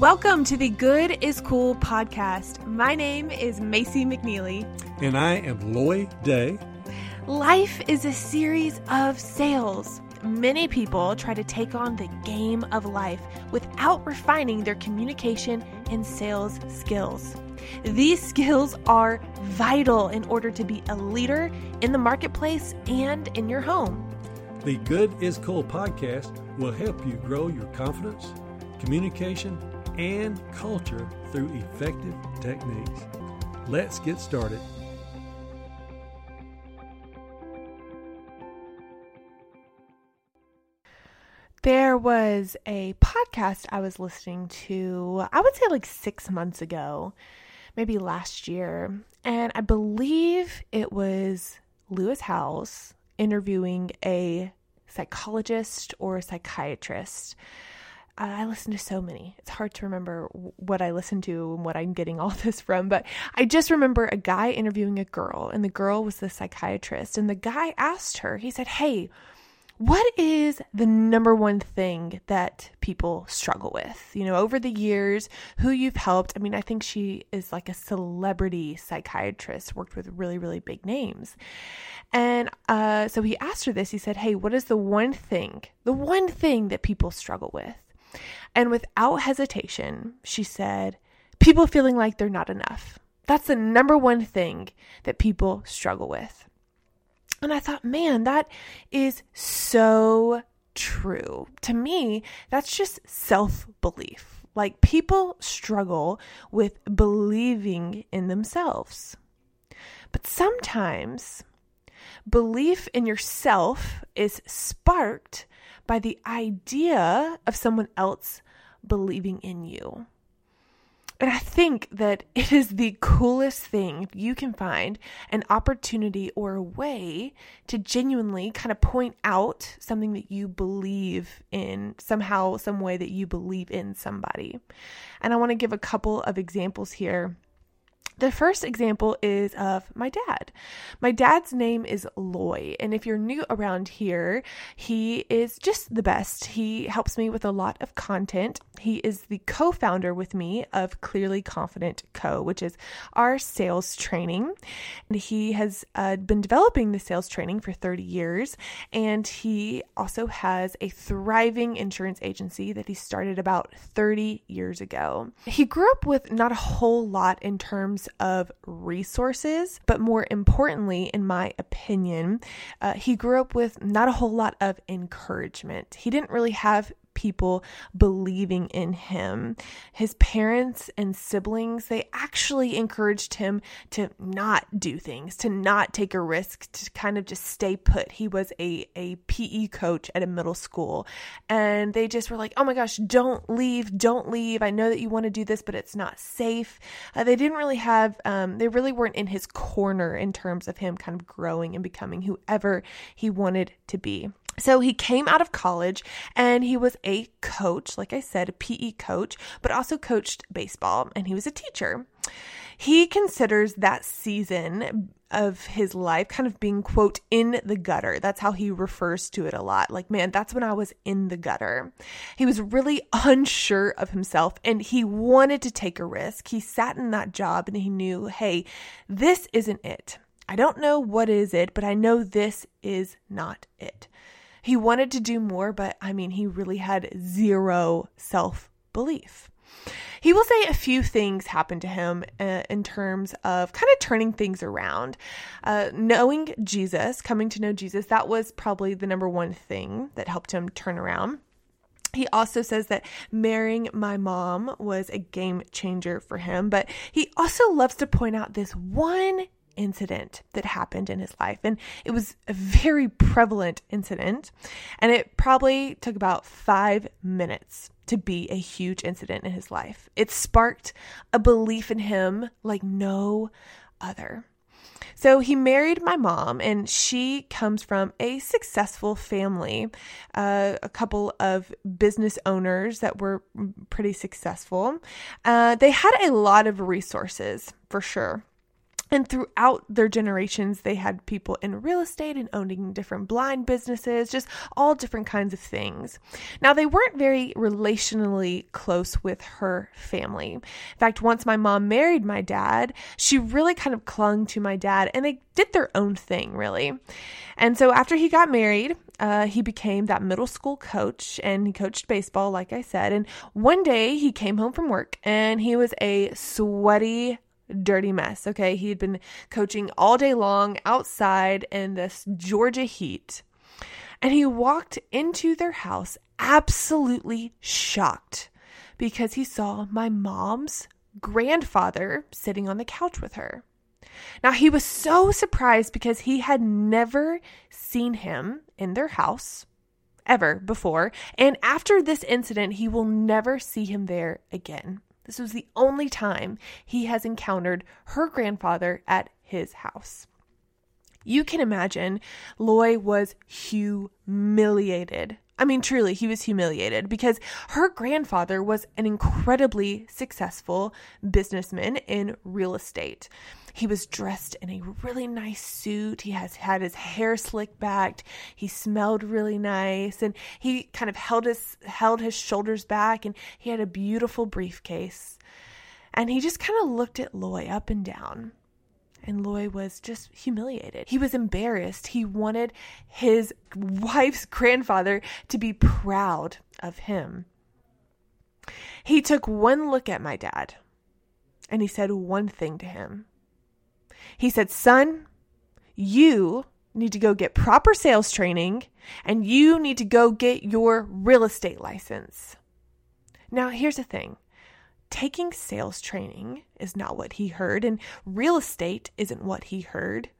Welcome to the Good is Cool podcast. My name is Macy McNeely. And I am Loy Day. Life is a series of sales. Many people try to take on the game of life without refining their communication and sales skills. These skills are vital in order to be a leader in the marketplace and in your home. The Good is Cool podcast will help you grow your confidence, communication, and culture through effective techniques. Let's get started. There was a podcast I was listening to, I would say like six months ago, maybe last year. And I believe it was Lewis Howes interviewing a psychologist or a psychiatrist. I listen to so many. It's hard to remember what I listen to and what I'm getting all this from, but I just remember a guy interviewing a girl, and the girl was the psychiatrist. And the guy asked her, he said, Hey, what is the number one thing that people struggle with? You know, over the years, who you've helped. I mean, I think she is like a celebrity psychiatrist, worked with really, really big names. And uh, so he asked her this. He said, Hey, what is the one thing, the one thing that people struggle with? And without hesitation, she said, People feeling like they're not enough. That's the number one thing that people struggle with. And I thought, man, that is so true. To me, that's just self belief. Like people struggle with believing in themselves. But sometimes belief in yourself is sparked by the idea of someone else believing in you. And I think that it is the coolest thing if you can find an opportunity or a way to genuinely kind of point out something that you believe in, somehow, some way that you believe in somebody. And I want to give a couple of examples here the first example is of my dad. My dad's name is Loy, and if you're new around here, he is just the best. He helps me with a lot of content. He is the co founder with me of Clearly Confident Co., which is our sales training. And he has uh, been developing the sales training for 30 years, and he also has a thriving insurance agency that he started about 30 years ago. He grew up with not a whole lot in terms of resources, but more importantly, in my opinion, uh, he grew up with not a whole lot of encouragement. He didn't really have people believing in him. His parents and siblings, they actually encouraged him to not do things, to not take a risk, to kind of just stay put. He was a, a PE coach at a middle school, and they just were like, oh my gosh, don't leave, don't leave. I know that you want to do this, but it's not safe. Uh, they didn't really have, um, they really weren't in his corner in terms of him kind of growing and becoming whoever he wanted to be. So he came out of college and he was a coach, like I said, a PE coach, but also coached baseball and he was a teacher. He considers that season of his life kind of being, quote, in the gutter. That's how he refers to it a lot. Like, man, that's when I was in the gutter. He was really unsure of himself and he wanted to take a risk. He sat in that job and he knew, hey, this isn't it. I don't know what is it, but I know this is not it. He wanted to do more, but I mean, he really had zero self belief. He will say a few things happened to him uh, in terms of kind of turning things around. Uh, knowing Jesus, coming to know Jesus, that was probably the number one thing that helped him turn around. He also says that marrying my mom was a game changer for him, but he also loves to point out this one incident that happened in his life. And it was a very prevalent incident. And it probably took about five minutes to be a huge incident in his life. It sparked a belief in him like no other. So he married my mom, and she comes from a successful family, uh, a couple of business owners that were pretty successful. Uh, they had a lot of resources for sure. And throughout their generations, they had people in real estate and owning different blind businesses, just all different kinds of things. Now, they weren't very relationally close with her family. In fact, once my mom married my dad, she really kind of clung to my dad and they did their own thing, really. And so after he got married, uh, he became that middle school coach and he coached baseball, like I said. And one day he came home from work and he was a sweaty, dirty mess. Okay. He had been coaching all day long outside in this Georgia heat. And he walked into their house absolutely shocked because he saw my mom's grandfather sitting on the couch with her. Now, he was so surprised because he had never seen him in their house ever before. And after this incident, he will never see him there again. This was the only time he has encountered her grandfather at his house. You can imagine Loy was humiliated. I mean, truly, he was humiliated because her grandfather was an incredibly successful businessman in real estate. He was dressed in a really nice suit. He has had his hair slicked back. He smelled really nice and he kind of held his held his shoulders back and he had a beautiful briefcase. And he just kind of looked at Loy up and down. And Loy was just humiliated. He was embarrassed. He wanted his wife's grandfather to be proud of him. He took one look at my dad and he said one thing to him. He said, Son, you need to go get proper sales training and you need to go get your real estate license. Now, here's the thing taking sales training is not what he heard, and real estate isn't what he heard.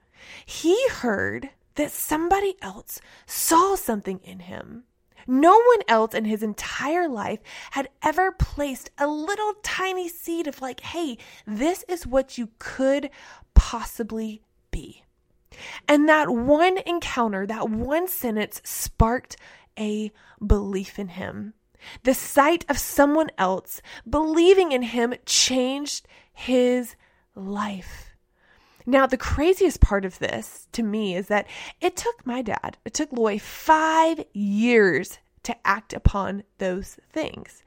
He heard that somebody else saw something in him. No one else in his entire life had ever placed a little tiny seed of, like, hey, this is what you could possibly be. And that one encounter, that one sentence sparked a belief in him. The sight of someone else believing in him changed his life. Now, the craziest part of this to me is that it took my dad, it took Loy five years to act upon those things.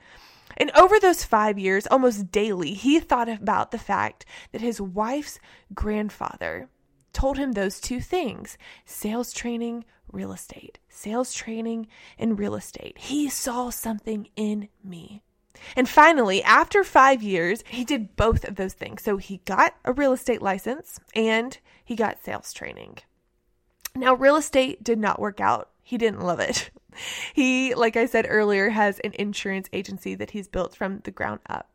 And over those five years, almost daily, he thought about the fact that his wife's grandfather told him those two things sales training, real estate. Sales training and real estate. He saw something in me. And finally, after five years, he did both of those things. So he got a real estate license and he got sales training. Now, real estate did not work out. He didn't love it. He, like I said earlier, has an insurance agency that he's built from the ground up.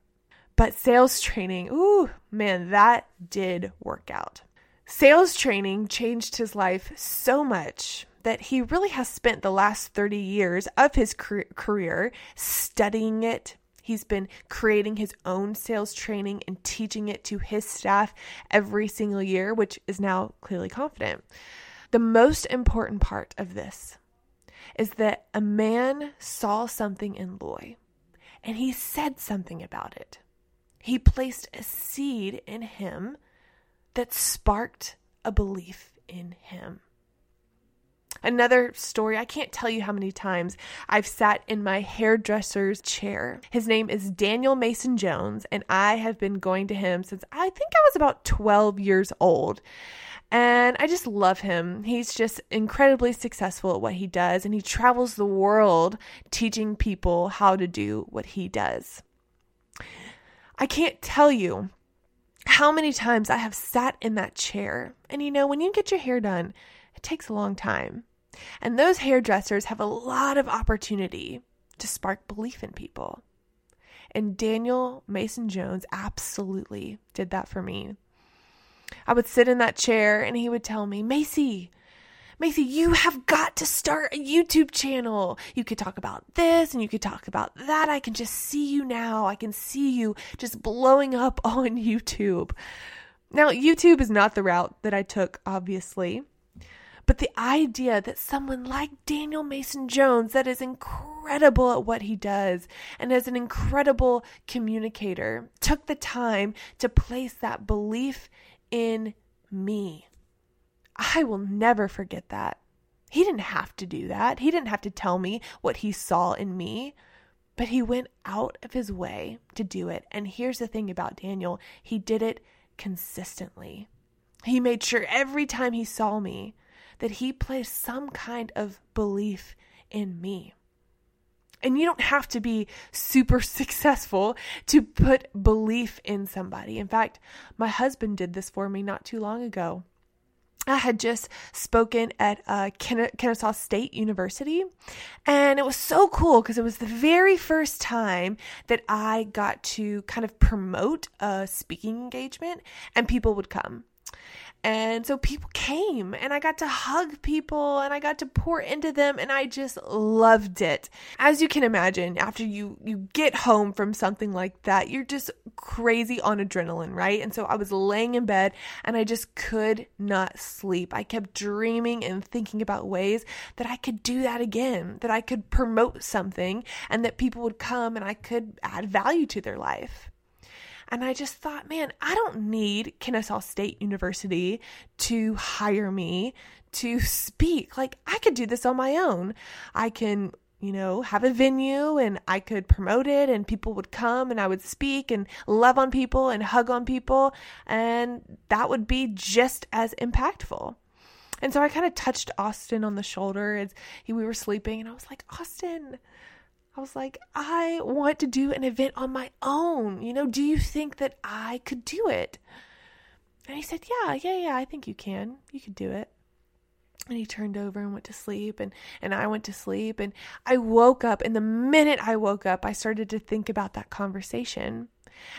But sales training, ooh, man, that did work out. Sales training changed his life so much that he really has spent the last 30 years of his career studying it. He's been creating his own sales training and teaching it to his staff every single year, which is now clearly confident. The most important part of this is that a man saw something in Loy and he said something about it. He placed a seed in him that sparked a belief in him. Another story, I can't tell you how many times I've sat in my hairdresser's chair. His name is Daniel Mason Jones, and I have been going to him since I think I was about 12 years old. And I just love him. He's just incredibly successful at what he does, and he travels the world teaching people how to do what he does. I can't tell you how many times I have sat in that chair. And you know, when you get your hair done, it takes a long time. And those hairdressers have a lot of opportunity to spark belief in people. And Daniel Mason Jones absolutely did that for me. I would sit in that chair and he would tell me, Macy, Macy, you have got to start a YouTube channel. You could talk about this and you could talk about that. I can just see you now. I can see you just blowing up on YouTube. Now, YouTube is not the route that I took, obviously. But the idea that someone like Daniel Mason Jones, that is incredible at what he does and is an incredible communicator, took the time to place that belief in me. I will never forget that. He didn't have to do that. He didn't have to tell me what he saw in me, but he went out of his way to do it. And here's the thing about Daniel he did it consistently. He made sure every time he saw me that he placed some kind of belief in me. And you don't have to be super successful to put belief in somebody. In fact, my husband did this for me not too long ago. I had just spoken at uh, Kennesaw State University, and it was so cool because it was the very first time that I got to kind of promote a speaking engagement, and people would come. And so people came and I got to hug people and I got to pour into them and I just loved it. As you can imagine, after you you get home from something like that, you're just crazy on adrenaline, right? And so I was laying in bed and I just could not sleep. I kept dreaming and thinking about ways that I could do that again, that I could promote something and that people would come and I could add value to their life. And I just thought, man, I don't need Kennesaw State University to hire me to speak. Like, I could do this on my own. I can you know, have a venue and I could promote it and people would come and I would speak and love on people and hug on people and that would be just as impactful. And so I kind of touched Austin on the shoulder as he, we were sleeping and I was like, Austin, I was like, I want to do an event on my own. You know, do you think that I could do it? And he said, Yeah, yeah, yeah, I think you can. You could do it. And he turned over and went to sleep and and I went to sleep and I woke up and the minute I woke up I started to think about that conversation.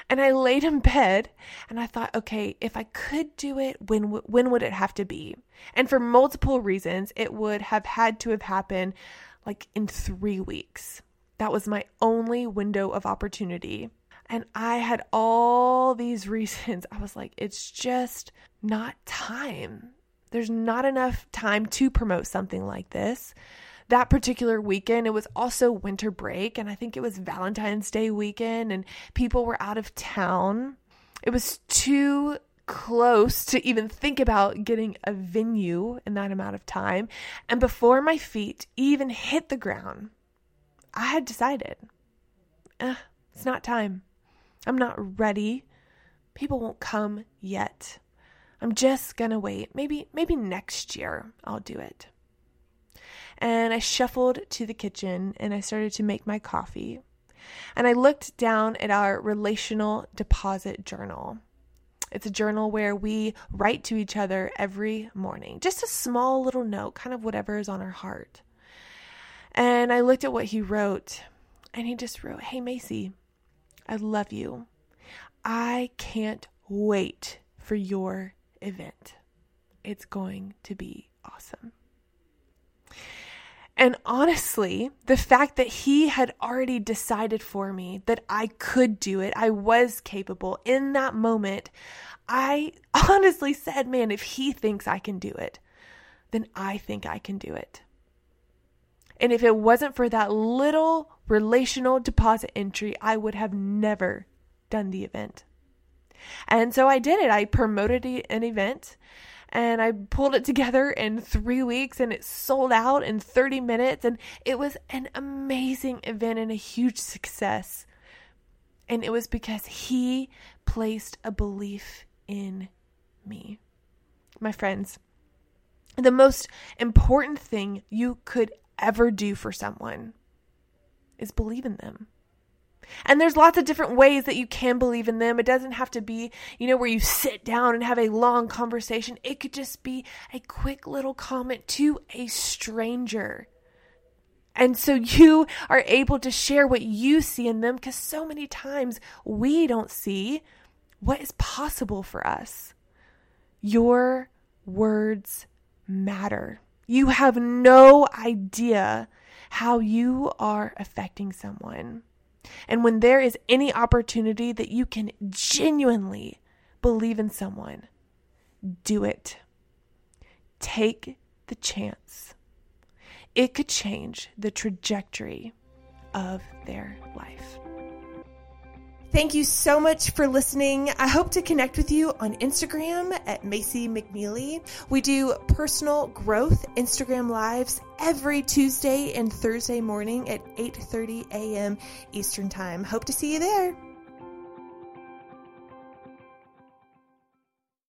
And I laid in bed and I thought, okay, if I could do it, when when would it have to be? And for multiple reasons, it would have had to have happened like in 3 weeks. That was my only window of opportunity. And I had all these reasons. I was like, it's just not time. There's not enough time to promote something like this. That particular weekend, it was also winter break, and I think it was Valentine's Day weekend, and people were out of town. It was too close to even think about getting a venue in that amount of time. And before my feet even hit the ground, I had decided, eh, it's not time. I'm not ready. People won't come yet. I'm just gonna wait. Maybe maybe next year I'll do it. And I shuffled to the kitchen and I started to make my coffee. And I looked down at our relational deposit journal. It's a journal where we write to each other every morning, just a small little note, kind of whatever is on our heart. And I looked at what he wrote, and he just wrote, Hey, Macy, I love you. I can't wait for your event. It's going to be awesome. And honestly, the fact that he had already decided for me that I could do it, I was capable in that moment, I honestly said, man, if he thinks I can do it, then I think I can do it. And if it wasn't for that little relational deposit entry, I would have never done the event. And so I did it. I promoted an event and I pulled it together in three weeks and it sold out in 30 minutes. And it was an amazing event and a huge success. And it was because he placed a belief in me. My friends, the most important thing you could ever do for someone is believe in them. And there's lots of different ways that you can believe in them. It doesn't have to be, you know, where you sit down and have a long conversation. It could just be a quick little comment to a stranger. And so you are able to share what you see in them because so many times we don't see what is possible for us. Your words matter. You have no idea how you are affecting someone. And when there is any opportunity that you can genuinely believe in someone, do it. Take the chance. It could change the trajectory of their life. Thank you so much for listening. I hope to connect with you on Instagram at Macy McNeely. We do personal growth Instagram lives every Tuesday and Thursday morning at 8:30 a.m. Eastern Time. Hope to see you there.